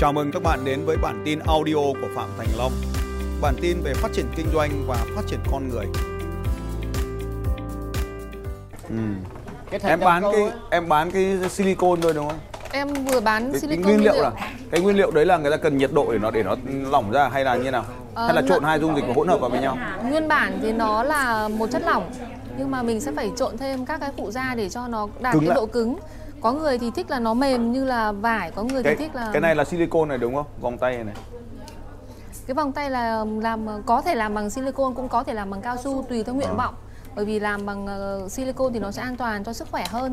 Chào mừng các bạn đến với bản tin audio của Phạm Thành Long. Bản tin về phát triển kinh doanh và phát triển con người. Ừ. Em bán cái ấy. em bán cái silicon thôi đúng không? Em vừa bán Cái, cái silicon nguyên liệu là cái nguyên liệu đấy là người ta cần nhiệt độ để nó để nó lỏng ra hay là như nào? Ờ, hay là trộn hai dung dịch và hỗn hợp vào với nhau? Nguyên bản thì nó là một chất lỏng nhưng mà mình sẽ phải trộn thêm các cái phụ gia để cho nó đạt Cứng cái lại. độ cứng. Có người thì thích là nó mềm như là vải, có người Cái thì thích là cái này là silicon này đúng không? Vòng tay này. này. cái vòng tay là làm có thể làm bằng silicon cũng có thể làm bằng cao su tùy theo nguyện vọng. Bởi vì làm bằng ờ, silicon thì nó sẽ an toàn cho sức khỏe hơn.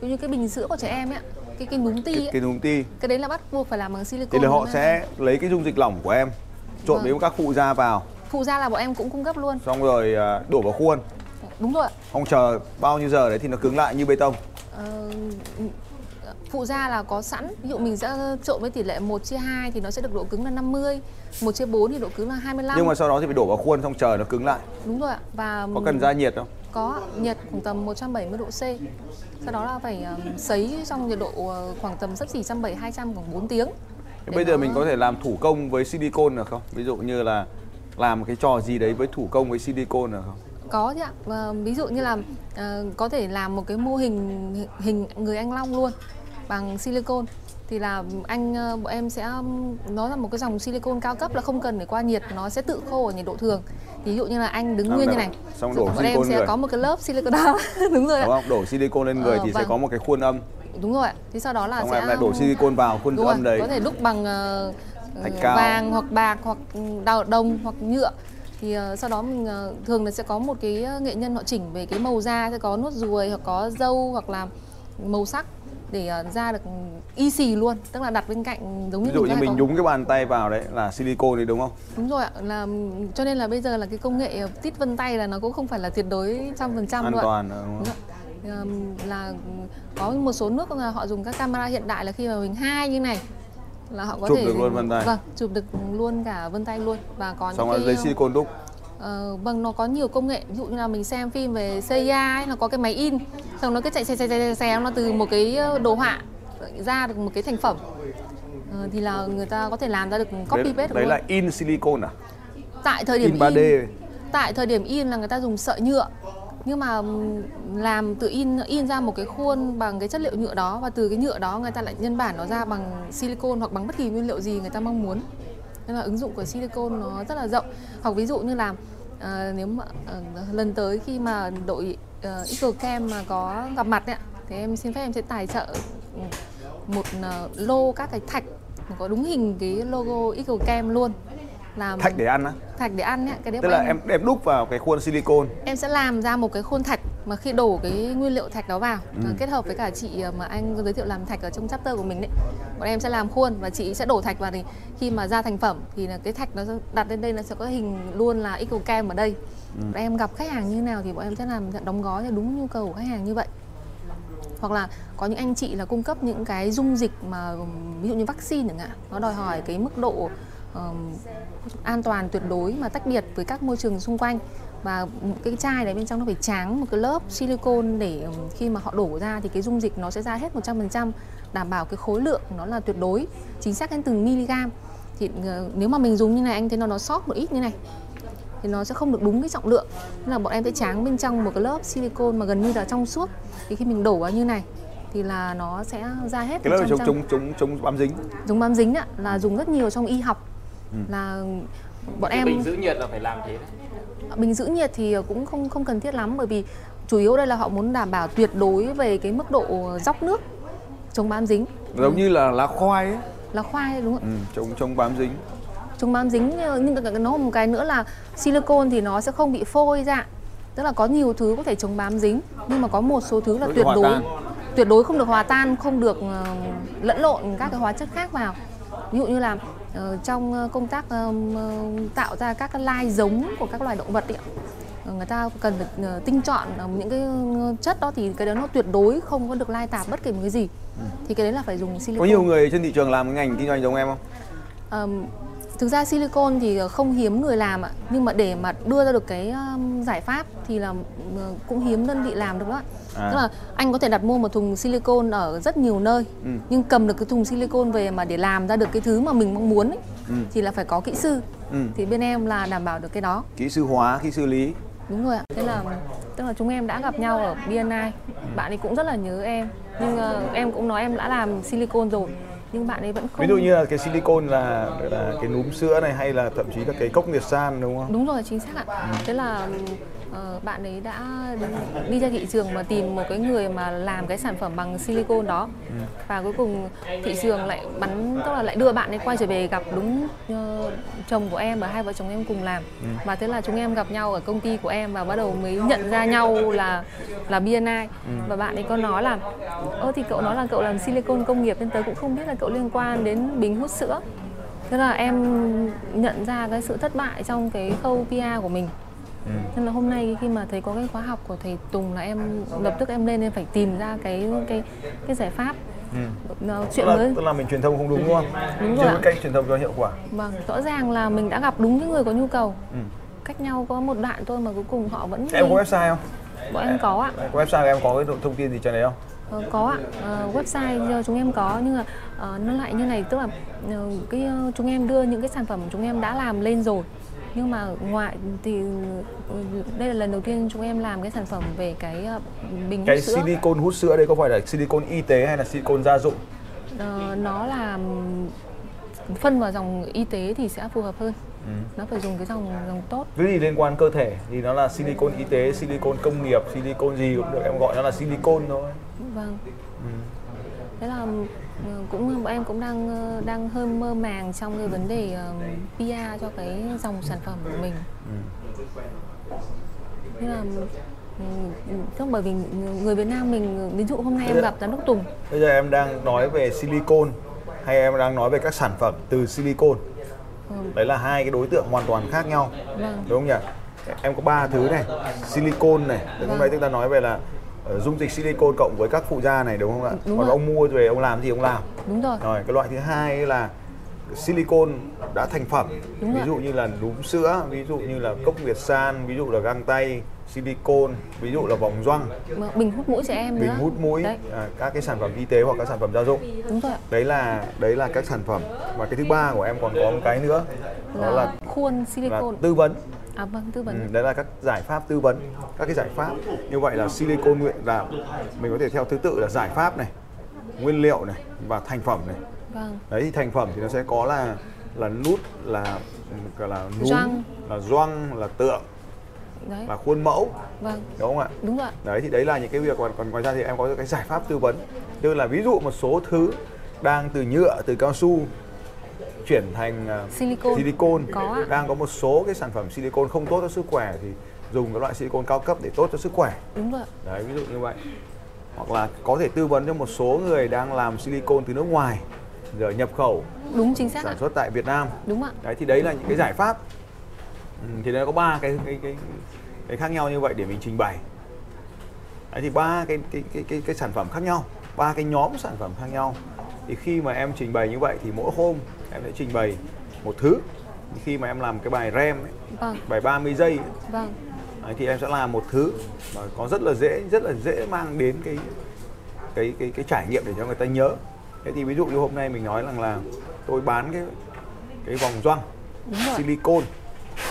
Ví như cái bình sữa của trẻ em ấy, cái cái núm ti Cái, ấy, cái núm ti cái đấy là bắt buộc phải làm bằng silicon. thì là họ sẽ lấy cái dung dịch lỏng của em trộn Vâng. với các phụ gia vào phụ gia là bọn em cũng cung cấp luôn. xong rồi à, đổ vào khuôn Đúng rồi ạ. không chờ bao nhiêu giờ đấy thì nó cứng lại như bê tông Ờ, phụ gia là có sẵn. Ví dụ mình sẽ trộn với tỷ lệ 1 chia 2 thì nó sẽ được độ cứng là 50 1 chia 4 thì độ cứng là 25 nhưng mà sau đó thì phải đổ vào khuôn xong chờ nó cứng lại. Đúng rồi ạ và có cần ra nhiệt không? Có nhiệt khoảng tầm 170 độ C. Sau đó là phải um, sấy trong nhiệt độ ờ, khoảng tầm sấp xỉ 170 200 khoảng 4 tiếng. Thế bây giờ nó- mình có thể làm thủ công với silicon được không? Ví dụ như là làm cái trò gì đấy với thủ công với silicon được không có chứ ạ. Và ví dụ như là ờ, có thể làm một cái mô hình hình người anh long luôn bằng silicon thì là anh ờ, bọn em sẽ nó là một cái dòng silicon cao cấp là không cần phải qua nhiệt nó sẽ tự khô ở nhiệt độ thường. Ví dụ như là anh đứng À, nguyên như này Xong đổ bọn em sẽ người. có một cái lớp silicon đó. Đúng rồi đúng không? Đổ silicon lên người Ờ, thì sẽ vâng. có một cái khuôn âm. Đúng rồi ạ. Thì sau đó là xong sẽ lại đổ silicon vào khuôn đúng âm rồi, đấy. Có thể đúc bằng Thạch cao. vàng hoặc bạc hoặc đào đồng hoặc nhựa thì ờ, sau đó mình ờ, thường là sẽ có một cái ờ, nghệ nhân họ chỉnh về cái màu da sẽ có nốt ruồi hoặc có dâu hoặc là màu sắc để ờ, da được y xì luôn tức là đặt bên cạnh giống như ví dụ như mình có- nhúng cái bàn tay vào đấy là silicon đấy đúng không? Đúng rồi ạ là cho nên là bây giờ là cái công nghệ tít vân tay là nó cũng không phải là tuyệt đối trăm phần trăm an ạ. toàn đúng Đúng không? là có một số nước là họ dùng các camera hiện đại là khi mà mình hai như này là họ có Chụp thể được luôn vân tay. vâng chụp được luôn cả vân tay luôn. Và có xong những cái lấy silicon đúc. ờ, vâng nó có nhiều công nghệ. Ví dụ như là mình xem phim về CIA ấy, nó có cái máy in. Xong nó cứ chạy xe xe xe xe, xe nó từ một cái đồ họa ra được một cái thành phẩm. Ờ, thì là người ta có thể làm ra được copy đấy, paste đấy luôn. là in silicon à? Tại thời điểm in 3D tại thời điểm in là người ta dùng sợi nhựa nhưng mà làm tự in in ra một cái khuôn bằng cái chất liệu nhựa đó và từ cái nhựa đó người ta lại nhân bản nó ra bằng silicon hoặc bằng bất kỳ nguyên liệu gì người ta mong muốn. Nên là ứng dụng của silicon nó rất là rộng. Hoặc ví dụ như là uh, nếu mà uh, lần tới khi mà đội uh, Eagle Cam mà có gặp mặt ấy, thì em xin phép em sẽ tài trợ ừ, một uh, lô các cái thạch có đúng hình cái logo Eagle Cam luôn làm thạch để ăn á? Thạch để ăn nhé cái đấy tức là em em đúc vào cái khuôn silicon em sẽ làm ra một cái khuôn thạch mà khi đổ cái nguyên liệu thạch đó vào Ừ. kết hợp với cả chị mà anh giới thiệu làm thạch ở trong chapter của mình đấy bọn em sẽ làm khuôn và chị sẽ đổ thạch vào thì khi mà ra thành phẩm thì là cái thạch nó đặt lên đây nó sẽ có hình luôn là Eco Cam ở đây. Ừ. bọn em gặp khách hàng như nào thì bọn em sẽ làm đóng gói theo đúng nhu cầu của khách hàng như vậy. Hoặc là có những anh chị là cung cấp những cái dung dịch mà ví dụ như vaccine chẳng hạn nó đòi hỏi cái mức độ an toàn tuyệt đối mà tách biệt với các môi trường xung quanh. Và cái chai đấy bên trong nó phải tráng một cái lớp silicon để khi mà họ đổ ra thì cái dung dịch nó sẽ ra hết 100% đảm bảo cái khối lượng nó là tuyệt đối chính xác đến từng mg thì ờ, nếu mà mình dùng như này anh thấy nó nó sót một ít như này thì nó sẽ không được đúng cái trọng lượng. Nên là bọn em sẽ tráng bên trong một cái lớp silicon mà gần như là trong suốt. Thì khi mình đổ vào như này thì là nó sẽ ra hết cái lớp chống 100%. chống chống chống bám dính. Dùng bám dính ạ là dùng rất nhiều trong y học là bọn Cái em bình giữ nhiệt là phải làm thế đấy. bình giữ nhiệt thì cũng không không cần thiết lắm bởi vì chủ yếu đây là họ muốn đảm bảo tuyệt đối về cái mức độ dốc nước chống bám dính giống như là lá khoai ấy là khoai đúng không ạ? ừ, chống chống bám dính chống bám dính nhưng cái- cái- nó một cái nữa là silicon thì nó sẽ không bị phôi ra tức là có nhiều thứ có thể chống bám dính nhưng mà có một số thứ là Nó tuyệt đối tan. tuyệt đối không được hòa tan không được ờ, lẫn lộn các cái hóa chất khác vào ví dụ như là ờ, trong ờ, công tác ờ, ờ, tạo ra các cái lai giống của các loài động vật ấy, ờ, người ta cần phải ờ, tinh chọn ờ, những cái ờ, chất đó thì cái đó nó tuyệt đối không có được lai tạp bất kỳ một cái gì. Thì cái đấy là phải dùng silicon. Có nhiều người trên thị trường làm cái ngành kinh doanh giống em không? Ờm, thực ra silicon thì không hiếm người làm ạ nhưng mà để mà đưa ra được cái giải pháp thì là uh, cũng hiếm đơn vị làm được đó ạ. à. tức là anh có thể đặt mua một thùng silicon ở rất nhiều nơi ừ. nhưng cầm được cái thùng silicon về mà để làm ra được cái thứ mà mình mong muốn ấy, ừ. thì là phải có kỹ sư ừ. thì bên em là đảm bảo được cái đó kỹ sư hóa kỹ sư lý đúng rồi ạ thế là tức là chúng em đã gặp nhau ở BNI bạn ấy cũng rất là nhớ em nhưng uh, em cũng nói em đã làm silicon rồi nhưng bạn ấy vẫn không ví dụ như là cái silicon là là cái núm sữa này hay là thậm chí là cái cốc nhiệt san đúng không đúng rồi chính xác ạ ừ. thế là uh, bạn ấy đã đi, đi ra thị trường mà tìm một cái người mà làm cái sản phẩm bằng silicon đó ừ. và cuối cùng thị trường lại bắn tức là lại đưa bạn ấy quay trở về gặp đúng uh, chồng của em và hai vợ chồng em cùng làm ừ. và thế là chúng em gặp nhau ở công ty của em và bắt đầu mới nhận ra nhau là là BNI ừ. và bạn ấy có nói là ơ thì cậu nói là cậu làm silicon công nghiệp nên tớ cũng không biết là cậu liên quan đến bình hút sữa thế là em nhận ra cái sự thất bại trong cái khâu PR của mình Ừ. nên là hôm nay khi mà thấy có cái khóa học của thầy Tùng là em lập tức em lên em phải tìm ra cái cái cái giải pháp Ừ. chuyện tức là, mới tức là mình truyền thông không đúng đúng không? Đúng rồi. cách truyền thông cho hiệu quả. Vâng, rõ ràng là mình đã gặp đúng những người có nhu cầu. Ừ. Cách nhau có một đoạn thôi mà cuối cùng họ vẫn. Em có website không? Bọn em có ạ. Có website em có cái thông tin gì trên đấy không? Ờ, có ạ, ờ, website cho chúng em có nhưng mà uh, nó lại như này tức là uh, cái uh, chúng em đưa những cái sản phẩm chúng em đã làm lên rồi nhưng mà ngoại thì ừ, đây là lần đầu tiên chúng em làm cái sản phẩm về cái ờ, bình hút cái sữa. Cái silicon hút sữa đây có phải là silicon y tế hay là silicon gia dụng? Ờ, nó là phân vào dòng y tế thì sẽ phù hợp hơn. Ừ. Nó phải dùng cái dòng dòng tốt. Cái gì liên quan cơ thể thì nó là silicon y tế, silicon công nghiệp, silicon gì cũng được em gọi nó là silicon thôi. Vâng. Ừ. Thế là cũng bọn em cũng đang ờ, đang hơi mơ màng trong cái vấn đề uh, PR cho cái dòng sản phẩm của mình. Ừ. Thế là không bởi vì người Việt Nam mình ví dụ hôm nay em gặp giám đốc Tùng. Bây giờ em đang nói về silicon hay em đang nói về các sản phẩm từ silicon. Ừ. Đấy là hai cái đối tượng hoàn toàn khác nhau. Vâng. Đúng không nhỉ? Em có ba thứ này, silicon này, vâng. hôm nay chúng ta nói về là Ờ, dung dịch silicon cộng với các phụ gia này đúng không ạ? Đúng Còn rồi. ông mua về ông làm gì ông làm? Đúng rồi. Rồi cái loại thứ hai là silicon đã thành phẩm đúng ví rồi. dụ như là núm sữa ví dụ như là cốc việt san ví dụ là găng tay silicon ví dụ là vòng gioăng bình hút mũi trẻ em bình hút mũi à, các cái sản phẩm y tế hoặc các sản phẩm gia dụng đúng rồi đấy là đấy là các sản phẩm và cái thứ ba của em còn có một cái nữa đó là, là khuôn silicon là tư vấn À vâng, tư vấn. Ừ, đấy là các giải pháp tư vấn, các cái giải pháp. Như vậy là silicon nguyện là mình có thể theo thứ tự là giải pháp này, nguyên liệu này và thành phẩm này. Vâng. Đấy thì thành phẩm thì nó sẽ có là là nút là là núm, Doang. là doang, là tượng, đấy. là khuôn mẫu vâng đúng không ạ đúng rồi đấy thì đấy là những cái việc còn còn ngoài ra thì em có cái giải pháp tư vấn như là ví dụ một số thứ đang từ nhựa từ cao su chuyển thành uh, silicon, silicon. Có đang có một số cái sản phẩm silicon không tốt cho sức khỏe thì dùng cái loại silicon cao cấp để tốt cho sức khỏe. Đúng rồi đấy ví dụ như vậy. Hoặc là có thể tư vấn cho một số người đang làm silicon từ nước ngoài giờ nhập khẩu. Đúng chính xác sản xuất tại Việt Nam. Đúng ạ. Đấy thì đấy là những cái giải pháp. Ừ, thì nó có ba cái cái cái cái khác nhau như vậy để mình trình bày. Đấy thì ba cái cái cái cái, cái sản phẩm khác nhau ba cái nhóm sản phẩm khác nhau. Thì khi mà em trình bày như vậy thì mỗi hôm em sẽ trình bày một thứ. Khi mà em làm cái bài rem ấy, vâng. bài 30 giây ấy, vâng. Đấy, thì em sẽ làm một thứ mà có rất là dễ rất là dễ mang đến cái cái cái cái trải nghiệm để cho người ta nhớ. Thế thì ví dụ như hôm nay mình nói rằng là tôi bán cái cái vòng gioăng silicon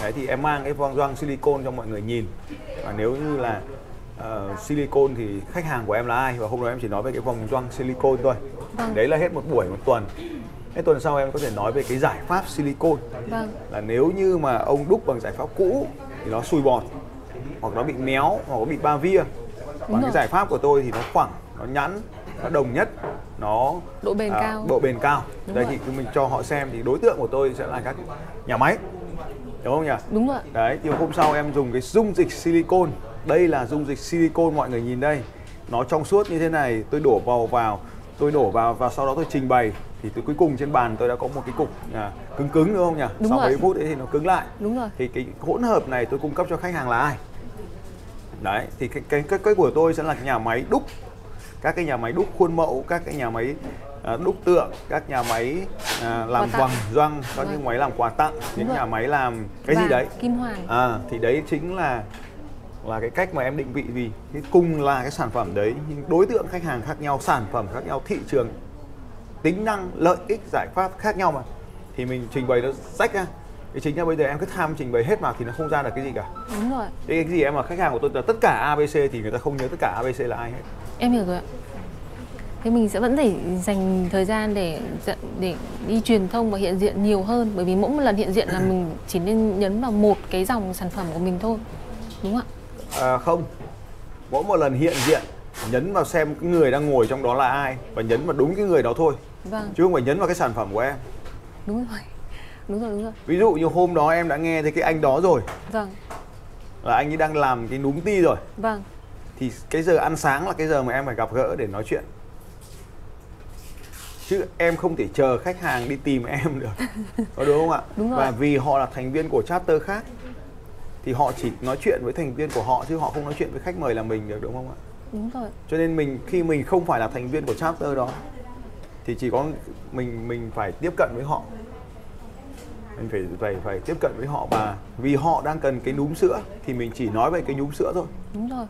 đấy thì em mang cái vòng gioăng silicon cho mọi người nhìn. Và nếu như là uh, silicon thì khách hàng của em là ai? Và hôm nay em chỉ nói về cái vòng gioăng silicon thôi. Vâng. đấy là hết một buổi một tuần Thế tuần sau em có thể nói về cái giải pháp silicon vâng. là nếu như mà ông đúc bằng giải pháp cũ thì nó sùi bọt hoặc nó bị méo hoặc nó bị ba via còn cái giải pháp của tôi thì nó phẳng nó nhẵn nó đồng nhất nó độ bền à, cao. độ bền cao. Đúng đây rồi. thì mình cho họ xem thì đối tượng của tôi sẽ là các nhà máy. Đúng không nhỉ? Đúng rồi đấy thì hôm sau em dùng cái dung dịch silicon đây là dung dịch silicon mọi người nhìn đây. Nó trong suốt như thế này tôi đổ vào vào tôi đổ vào và sau đó tôi trình bày thì từ cuối cùng trên bàn tôi đã có một cái cục à, cứng cứng đúng không nhỉ? Đúng sau rồi. mấy phút ấy thì nó cứng lại. Đúng rồi. Thì cái hỗn hợp này tôi cung cấp cho khách hàng là ai? Đấy thì cái cái cái, cái của tôi sẽ là cái nhà máy đúc. Các cái nhà máy đúc khuôn mẫu các cái nhà máy à, đúc tượng các nhà máy à, làm vòng doăng các những máy làm quà tặng những nhà máy làm cái Vàng, gì đấy. kim hoàn à thì đấy chính là là cái cách mà em định vị vì cái cùng là cái sản phẩm đấy. Nhưng đối tượng khách hàng khác nhau sản phẩm khác nhau thị trường tính năng lợi ích giải pháp khác nhau mà. Thì mình trình bày nó rách ra. Thì chính là bây giờ em cứ tham trình bày hết vào thì nó không ra được cái gì cả. Đúng rồi. Cái gì em mà khách hàng của tôi là tất cả ABC thì người ta không nhớ tất cả ABC là ai hết. Em hiểu rồi ạ. Thế mình sẽ vẫn phải dành thời gian để để đi truyền thông và hiện diện nhiều hơn. Bởi vì mỗi một lần hiện diện là mình chỉ nên nhấn vào một cái dòng sản phẩm của mình thôi. Đúng không ạ? À, không. Mỗi một lần hiện diện nhấn vào xem cái người đang ngồi trong đó là ai và nhấn vào đúng cái người đó thôi vâng. Chứ không phải nhấn vào cái sản phẩm của em. Đúng rồi. Đúng rồi đúng rồi. Ví dụ như hôm đó em đã nghe thấy cái anh đó rồi. Vâng. Là anh ấy đang làm cái núm ti rồi. Vâng. Thì cái giờ ăn sáng là cái giờ mà em phải gặp gỡ để nói chuyện. Chứ em không thể chờ khách hàng đi tìm em được. Có đúng không ạ? Đúng rồi. và vì họ là thành viên của chapter khác thì họ chỉ nói chuyện với thành viên của họ chứ họ không nói chuyện với khách mời là mình được đúng không ạ? Đúng rồi. Cho nên mình khi mình không phải là thành viên của chapter đó thì chỉ có mình mình phải tiếp cận với họ. Mình phải phải phải tiếp cận với họ và vì họ đang cần cái núm sữa thì mình chỉ nói về cái núm sữa thôi. Đúng rồi.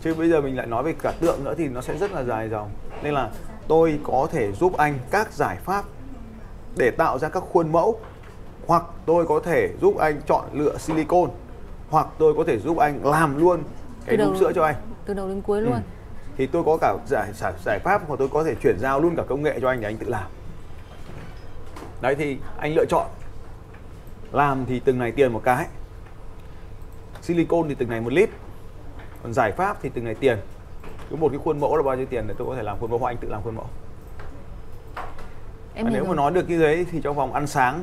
Chứ bây giờ mình lại nói về cả tượng nữa thì nó sẽ rất là dài dòng. Nên là tôi có thể giúp anh các giải pháp để tạo ra các khuôn mẫu. Hoặc tôi có thể giúp anh chọn lựa silicon hoặc tôi có thể giúp anh làm luôn cái núm sữa cho anh. từ đầu đến cuối luôn. Ừ. thì tôi có cả giải giải, giải pháp hoặc tôi có thể chuyển giao luôn cả công nghệ cho anh để anh tự làm. Đấy thì anh lựa chọn. Làm thì từng này tiền một cái. Silicon thì từng này một lít. Còn giải pháp thì từng này tiền. Cứ một cái khuôn mẫu là bao nhiêu tiền để tôi có thể làm khuôn mẫu hoặc anh tự làm khuôn mẫu. Em hiểu nếu rồi. mà nói được như thế thì trong vòng ăn sáng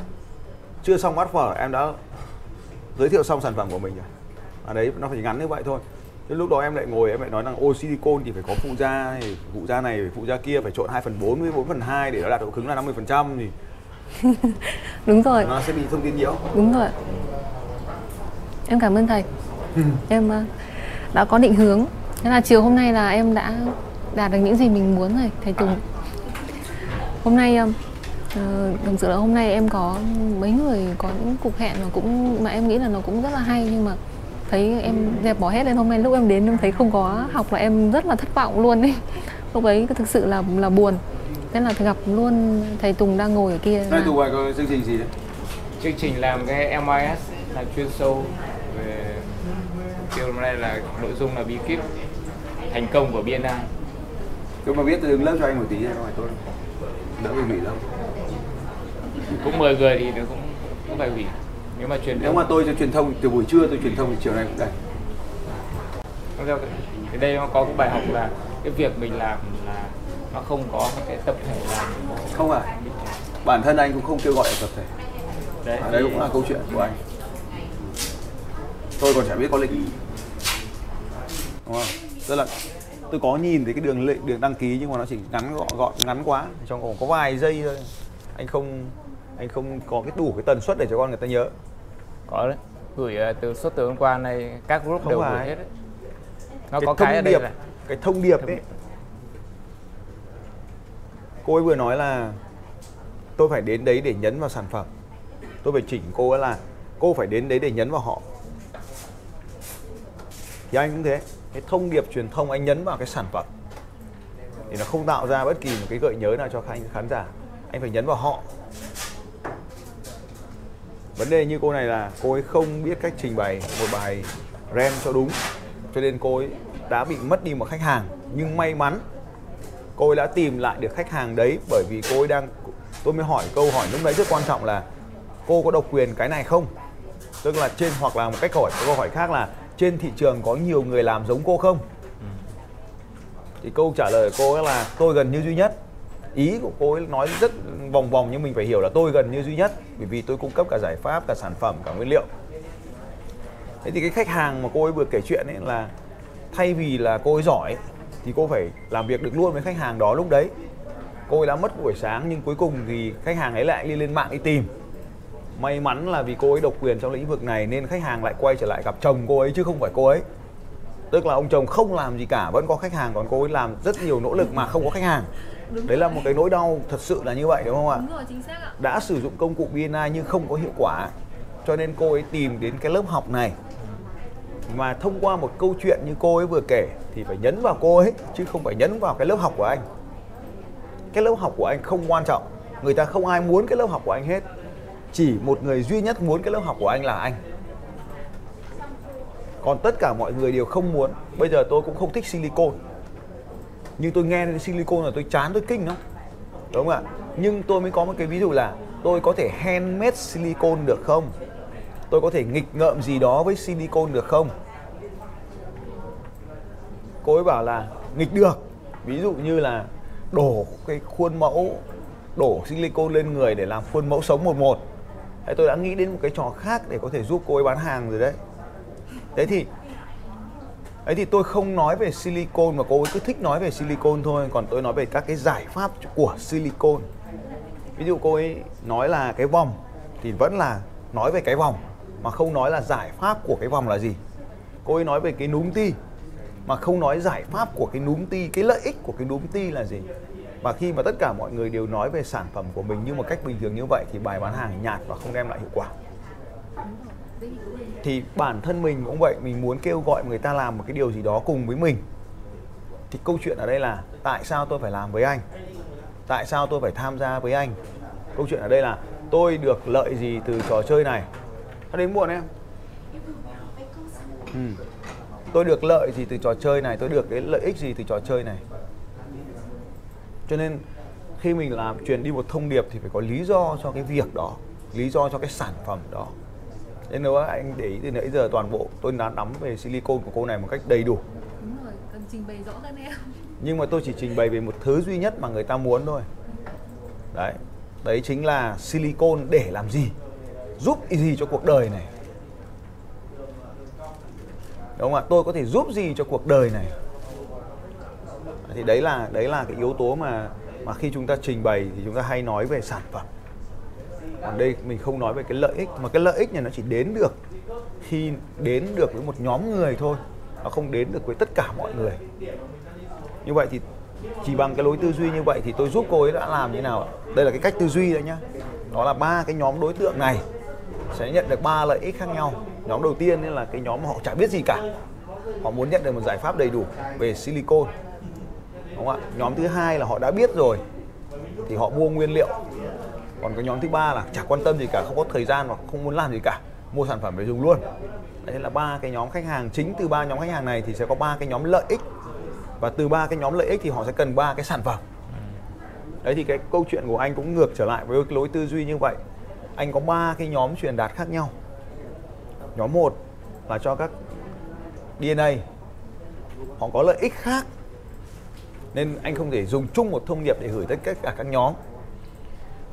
chưa xong bát phở em đã giới thiệu xong sản phẩm của mình rồi. Ở đấy nó phải ngắn như vậy thôi Chứ lúc đó em lại ngồi em lại nói rằng ô silicon thì phải có phụ gia thì phụ gia này phụ gia kia phải trộn 2 phần 4 với 4 phần 2 để nó đạt độ cứng là 50 phần trăm thì đúng rồi. Nó sẽ bị thông tin nhiễu. Đúng rồi. Em cảm ơn thầy. Em ờ, đã có định hướng. Thế là chiều hôm nay là em đã đạt được những gì mình muốn rồi thầy Tùng. Hôm nay ờ, ờ, thực sự là hôm nay em có mấy người có những cuộc hẹn mà cũng mà em nghĩ là nó cũng rất là hay nhưng mà thấy em dẹp bỏ hết lên hôm nay. Lúc em đến em thấy không có học là em rất là thất vọng luôn ấy. Lúc ấy thực sự là là buồn. Thế là gặp luôn thầy Tùng đang ngồi ở kia. Đây tụ bài có chương trình gì đấy? Chương trình làm cái MIS là chuyên sâu về tiêu năm nay là nội dung là bí kíp thành công của BNI tôi mà biết tôi đứng lớp cho anh một tí thôi phải tốt đỡ bị nghỉ lâu cũng 10 người thì nó cũng cũng phải hủy nếu mà truyền nếu mà tôi cho truyền thông từ buổi trưa tôi truyền thông thì chiều nay cũng cái- cái đây nó có cái bài học là cái việc mình làm là nó không có cái tập thể làm không à. Bản thân anh cũng không kêu gọi tập thể. Đấy, đây thì- cũng là câu chuyện của anh. Tôi còn chả biết có lịch. Đúng không? Tức là tôi có nhìn thấy cái đường link đường đăng ký nhưng mà nó chỉ ngắn gọn, gọn ngắn quá. Trong còn có vài giây thôi. Anh không anh không có cái đủ cái tần suất để cho con người ta nhớ. Có đấy. Gửi ờ, từ suốt từ hôm qua này các group Không đều phải. gửi hết đấy. Nó cái có thông cái ở điệp đây là cái thông điệp Thông ấy. điệp. cô ấy vừa nói là tôi phải đến đấy để nhấn vào sản phẩm. Tôi phải chỉnh cô ấy là cô phải đến đấy để nhấn vào họ. Thì anh cũng thế. Cái thông điệp truyền thông anh nhấn vào cái sản phẩm. Thì nó không tạo ra bất kỳ một cái gợi nhớ nào cho khán khán giả. Anh phải nhấn vào họ vấn đề như cô này là cô ấy không biết cách trình bày một bài rem cho đúng cho nên cô ấy đã bị mất đi một khách hàng. Nhưng may mắn cô ấy đã tìm lại được khách hàng đấy bởi vì cô ấy đang tôi mới hỏi câu hỏi lúc đấy rất quan trọng là cô có độc quyền cái này không? Tức là trên hoặc là một cách hỏi câu hỏi khác là trên thị trường có nhiều người làm giống cô không? Thì câu trả lời của cô ấy là tôi gần như duy nhất ý của cô ấy nói rất vòng vòng, nhưng mình phải hiểu là tôi gần như duy nhất, bởi vì tôi cung cấp cả giải pháp, cả sản phẩm, cả nguyên liệu. Thế thì cái khách hàng mà cô ấy vừa kể chuyện ấy là thay vì là cô ấy giỏi, thì cô phải làm việc được luôn với khách hàng đó lúc đấy. Cô ấy đã mất buổi sáng, nhưng cuối cùng thì khách hàng ấy lại đi lên mạng đi tìm. May mắn là vì cô ấy độc quyền trong lĩnh vực này, nên khách hàng lại quay trở lại gặp chồng cô ấy, chứ không phải cô ấy. Tức là ông chồng không làm gì cả, vẫn có khách hàng, còn cô ấy làm rất nhiều nỗ lực mà không có khách hàng đấy là một cái nỗi đau thật sự là như vậy đúng không ạ? Rồi chính xác ạ. Đã sử dụng công cụ BNI nhưng không có hiệu quả cho nên cô ấy tìm đến cái lớp học này. Mà thông qua một câu chuyện như cô ấy vừa kể thì phải nhấn vào cô ấy chứ không phải nhấn vào cái lớp học của anh. Cái lớp học của anh không quan trọng người ta không ai muốn cái lớp học của anh hết. Chỉ một người duy nhất muốn cái lớp học của anh là anh. Còn tất cả mọi người đều không muốn. Bây giờ tôi cũng không thích silicon nhưng tôi nghe đến silicon là tôi chán tôi kinh lắm. Đúng không ạ? Nhưng tôi mới có một cái ví dụ là tôi có thể handmade silicon được không? Tôi có thể nghịch ngợm gì đó với silicon được không? Cô ấy bảo là nghịch được. Ví dụ như là đổ cái khuôn mẫu, đổ silicon lên người để làm khuôn mẫu sống một một. Thế tôi đã nghĩ đến một cái trò khác để có thể giúp cô ấy bán hàng rồi đấy. Thế thì ấy thì tôi không nói về silicon mà cô ấy cứ thích nói về silicon thôi, còn tôi nói về các cái giải pháp của silicon ví dụ cô ấy nói là cái vòng thì vẫn là nói về cái vòng, mà không nói là giải pháp của cái vòng là gì. Cô ấy nói về cái núm ti, mà không nói giải pháp của cái núm ti, cái lợi ích của cái núm ti là gì. Và khi mà tất cả mọi người đều nói về sản phẩm của mình như một cách bình thường như vậy thì bài bán hàng nhạt và không đem lại hiệu quả thì bản thân mình cũng vậy, mình muốn kêu gọi người ta làm một cái điều gì đó cùng với mình. Thì câu chuyện ở đây là tại sao tôi phải làm với anh? Tại sao tôi phải tham gia với anh? Câu chuyện ở đây là tôi được lợi gì từ trò chơi này? Nó đến muộn em. Ừ. tôi được lợi gì từ trò chơi này? Tôi được cái lợi ích gì từ trò chơi này? Cho nên khi mình làm, truyền đi một thông điệp thì phải có lý do cho cái việc đó, lý do cho cái sản phẩm đó nên nếu anh để ý từ nãy giờ toàn bộ tôi đã nắm về silicon của cô này một cách đầy đủ. Đúng rồi cần trình bày rõ hơn em. Nhưng mà tôi chỉ trình bày về một thứ duy nhất mà người ta muốn thôi. Đấy đấy chính là silicon để làm gì? Giúp gì cho cuộc đời này? Đúng không ạ? Tôi có thể giúp gì cho cuộc đời này? Thì đấy là đấy là cái yếu tố mà mà khi chúng ta trình bày thì chúng ta hay nói về sản phẩm còn đây, mình không nói về cái lợi ích, mà cái lợi ích này nó chỉ đến được khi đến được với một nhóm người thôi, nó không đến được với tất cả mọi người. Như vậy thì chỉ bằng cái lối tư duy như vậy thì tôi giúp cô ấy đã làm như nào đây là cái cách tư duy đấy nhá. Đó là ba cái nhóm đối tượng này sẽ nhận được ba lợi ích khác nhau. Nhóm đầu tiên là cái nhóm mà họ chả biết gì cả. Họ muốn nhận được một giải pháp đầy đủ về silicon, đúng không ạ? Nhóm thứ hai là họ đã biết rồi thì họ mua nguyên liệu còn cái nhóm thứ ba là chả quan tâm gì cả, không có thời gian hoặc không muốn làm gì cả, mua sản phẩm về dùng luôn. Đấy là ba cái nhóm khách hàng. Chính từ ba nhóm khách hàng này thì sẽ có ba cái nhóm lợi ích. Và từ ba cái nhóm lợi ích thì họ sẽ cần ba cái sản phẩm. Đấy thì cái câu chuyện của anh cũng ngược trở lại với cái lối tư duy như vậy. Anh có ba cái nhóm truyền đạt khác nhau. Nhóm một là cho các DNA họ có lợi ích khác. Nên anh không thể dùng chung một thông điệp để gửi tất cả các nhóm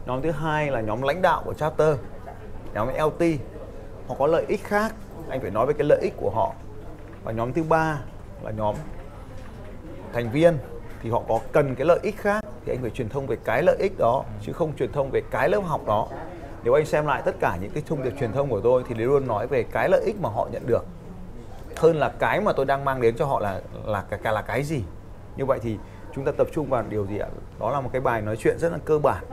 nhóm thứ hai là nhóm lãnh đạo của chapter nhóm LT họ có lợi ích khác anh phải nói về cái lợi ích của họ. Và nhóm thứ ba là nhóm thành viên thì họ có cần cái lợi ích khác thì anh phải truyền thông về cái lợi ích đó chứ không truyền thông về cái lớp học đó. Nếu anh xem lại tất cả những cái thông điệp truyền thông của tôi thì luôn nói về cái lợi ích mà họ nhận được. Hơn là cái mà tôi đang mang đến cho họ là là là, là cái gì. Như vậy thì chúng ta tập trung vào điều gì ạ? Đó là một cái bài nói chuyện rất là cơ bản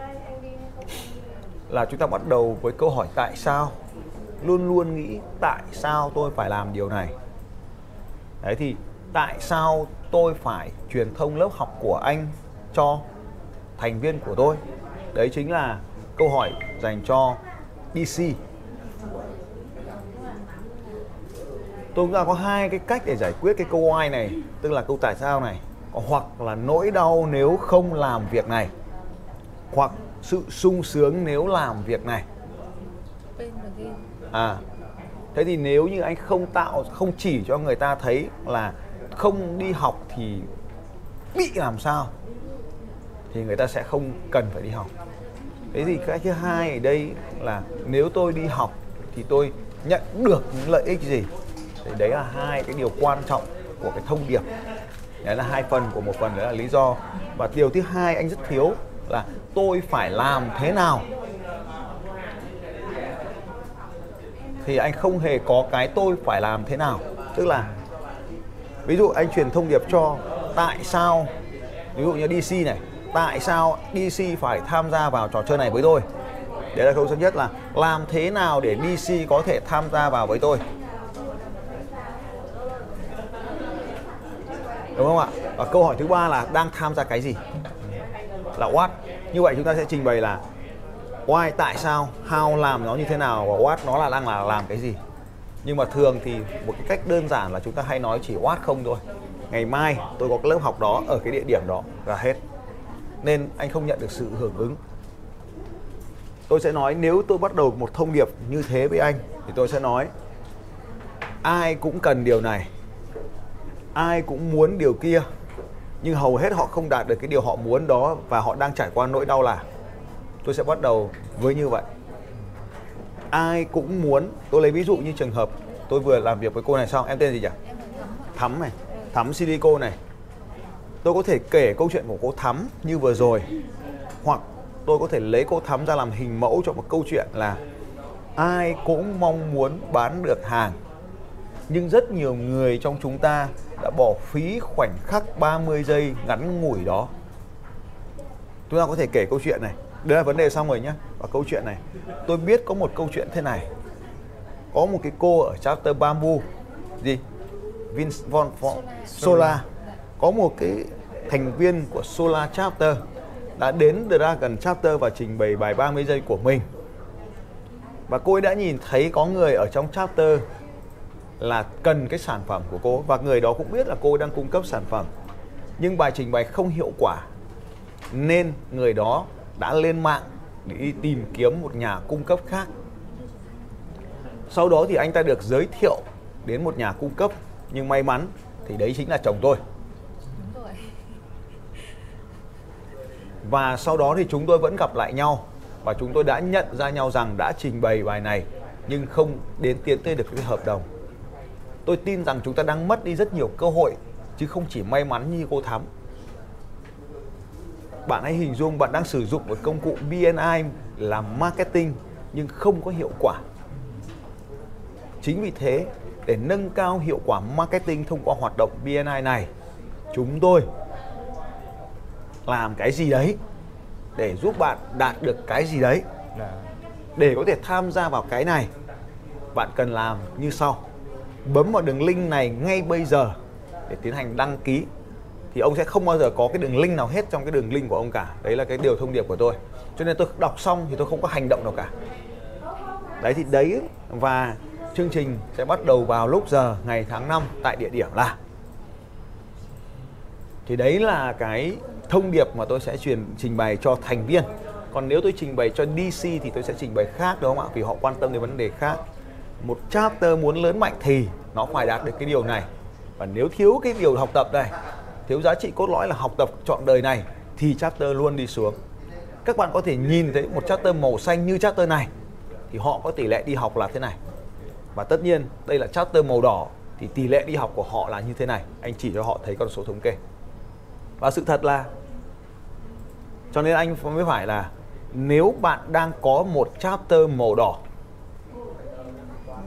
là chúng ta bắt đầu với câu hỏi tại sao. Luôn luôn nghĩ tại sao tôi phải làm điều này. Đấy, thì tại sao tôi phải truyền thông lớp học của anh cho thành viên của tôi? Đấy chính là câu hỏi dành cho DC tôi chúng ta có hai cái cách để giải quyết cái câu why này, tức là câu tại sao này. Hoặc là nỗi đau nếu không làm việc này. Hoặc sự sung sướng nếu làm việc này. À thế thì nếu như anh không tạo không chỉ cho người ta thấy là không đi học thì bị làm sao? Thì người ta sẽ không cần phải đi học. Thế thì cái thứ hai ở đây là nếu tôi đi học thì tôi nhận được những lợi ích gì? Thì đấy là hai cái điều quan trọng của cái thông điệp. Đấy là hai phần của một phần đó là lý do. Và điều thứ hai anh rất thiếu là tôi phải làm thế nào? Thì anh không hề có cái tôi phải làm thế nào. Tức là, ví dụ anh truyền thông điệp cho tại sao, ví dụ như DC này, tại sao DC phải tham gia vào trò chơi này với tôi? Đấy là câu thứ nhất là, làm thế nào để DC có thể tham gia vào với tôi? Đúng không ạ? Và câu hỏi thứ ba là, đang tham gia cái gì? Là what? Như vậy chúng ta sẽ trình bày là why, tại sao, how làm nó như thế nào và what nó là đang là làm cái gì. Nhưng mà thường thì một cái cách đơn giản là chúng ta hay nói chỉ what không thôi. Ngày mai tôi có lớp học đó ở cái địa điểm đó là hết. Nên anh không nhận được sự hưởng ứng. Tôi sẽ nói nếu tôi bắt đầu một thông điệp như thế với anh thì tôi sẽ nói, ai cũng cần điều này. Ai cũng muốn điều kia nhưng hầu hết họ không đạt được cái điều họ muốn đó và họ đang trải qua nỗi đau là tôi sẽ bắt đầu với như vậy. Ai cũng muốn, tôi lấy ví dụ như trường hợp tôi vừa làm việc với cô này xong, em tên gì nhỉ? Thắm này, thắm silico này. Tôi có thể kể câu chuyện của cô thắm như vừa rồi, hoặc tôi có thể lấy cô thắm ra làm hình mẫu cho một câu chuyện là ai cũng mong muốn bán được hàng, nhưng rất nhiều người trong chúng ta đã bỏ phí khoảnh khắc 30 giây ngắn ngủi đó. Chúng ta có thể kể câu chuyện này. Đây là vấn đề xong rồi nhé và câu chuyện này. Tôi biết có một câu chuyện thế này. Có một cái cô ở chapter bamboo. Gì? Vince Von, Von Solar có một cái thành viên của Solar chapter đã đến Dragon chapter và trình bày bài 30 giây của mình. Và cô ấy đã nhìn thấy có người ở trong chapter là cần cái sản phẩm của cô. Và người đó cũng biết là cô đang cung cấp sản phẩm. Nhưng bài trình bày không hiệu quả. Nên người đó đã lên mạng để đi tìm kiếm một nhà cung cấp khác. Sau đó thì anh ta được giới thiệu đến một nhà cung cấp. Nhưng may mắn thì đấy chính là chồng tôi. Và sau đó thì chúng tôi vẫn gặp lại nhau. Và chúng tôi đã nhận ra nhau rằng đã trình bày bài này, nhưng không đến tiến tới được cái hợp đồng tôi tin rằng chúng ta đang mất đi rất nhiều cơ hội chứ không chỉ may mắn như cô thắm. Bạn hãy hình dung bạn đang sử dụng một công cụ BNI làm marketing nhưng không có hiệu quả. Chính vì thế để nâng cao hiệu quả marketing thông qua hoạt động BNI này chúng tôi làm cái gì đấy để giúp bạn đạt được cái gì đấy. Để có thể tham gia vào cái này bạn cần làm như sau bấm vào đường link này ngay bây giờ để tiến hành đăng ký. Thì ông sẽ không bao giờ có cái đường link nào hết trong cái đường link của ông cả. Đấy là cái điều thông điệp của tôi. Cho nên tôi đọc xong thì tôi không có hành động nào cả. Đấy thì đấy, và chương trình sẽ bắt đầu vào lúc giờ ngày tháng 5 tại địa điểm là. Thì đấy là cái thông điệp mà tôi sẽ truyền, trình bày cho thành viên. Còn nếu tôi trình bày cho DC thì tôi sẽ trình bày khác, đúng không ạ? Vì họ quan tâm đến vấn đề khác một chapter muốn lớn mạnh thì nó phải đạt được cái điều này. Và nếu thiếu cái điều học tập này, thiếu giá trị cốt lõi là học tập chọn đời này, thì chapter luôn đi xuống. Các bạn có thể nhìn thấy một chapter màu xanh như chapter này, thì họ có tỷ lệ đi học là thế này. Và tất nhiên, đây là chapter màu đỏ, thì tỷ lệ đi học của họ là như thế này. Anh chỉ cho họ thấy con số thống kê. Và sự thật là, cho nên anh mới phải là, nếu bạn đang có một chapter màu đỏ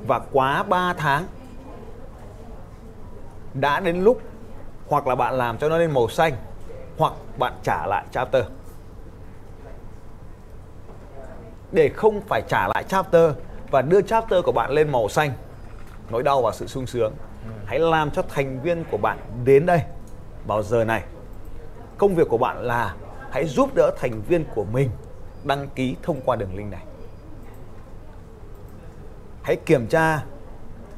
và quá 3 tháng. Đã đến lúc hoặc là bạn làm cho nó lên màu xanh hoặc bạn trả lại chapter. Để không phải trả lại chapter và đưa chapter của bạn lên màu xanh nỗi đau và sự sung sướng hãy làm cho thành viên của bạn đến đây vào giờ này. Công việc của bạn là hãy giúp đỡ thành viên của mình đăng ký thông qua đường link này hãy kiểm tra,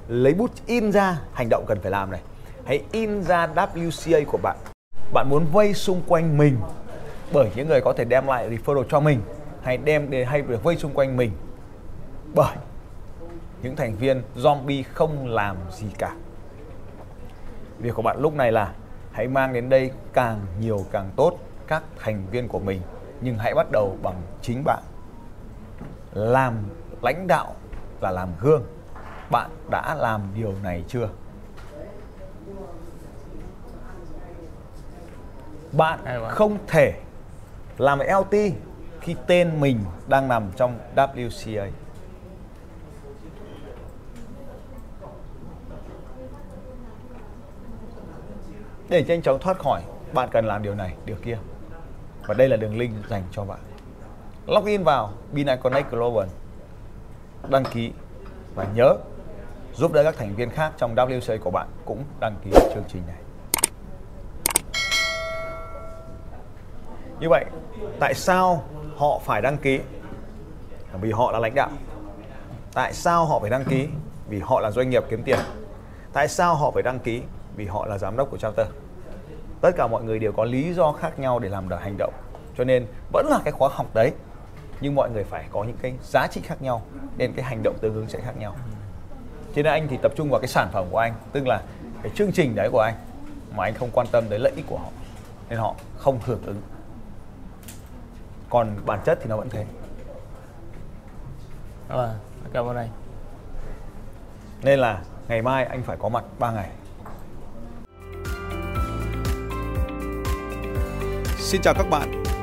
lấy bút in ra, hành động cần phải làm này. Hãy in ra WCA của bạn. Bạn muốn vây xung quanh mình bởi những người có thể đem lại referral cho mình, hay đem để, hay để vây xung quanh mình bởi những thành viên zombie không làm gì cả. Việc của bạn lúc này là hãy mang đến đây càng nhiều càng tốt các thành viên của mình, nhưng hãy bắt đầu bằng chính bạn. Làm lãnh đạo là làm gương. Bạn đã làm điều này chưa? Bạn không thể làm LT khi tên mình đang nằm trong WCA để nhanh chóng thoát khỏi bạn cần làm điều này điều kia. Và đây là đường link dành cho bạn. Login vào Binance Connect Global đăng ký và nhớ giúp đỡ các thành viên khác trong WC của bạn cũng đăng ký chương trình này. Như vậy, tại sao họ phải đăng ký? Vì họ là lãnh đạo. Tại sao họ phải đăng ký? Vì họ là doanh nghiệp kiếm tiền. Tại sao họ phải đăng ký? Vì họ là giám đốc của chapter. Tất cả mọi người đều có lý do khác nhau để làm được hành động. Cho nên vẫn là cái khóa học đấy nhưng mọi người phải có những cái giá trị khác nhau nên cái hành động tương ứng sẽ khác nhau. Cho nên anh thì tập trung vào cái sản phẩm của anh tức là cái chương trình đấy của anh mà anh không quan tâm tới lợi ích của họ nên họ không hưởng ứng. Còn bản chất thì nó vẫn thế. Vâng, cảm ơn anh. nên là ngày mai anh phải có mặt 3 ngày. Xin chào các bạn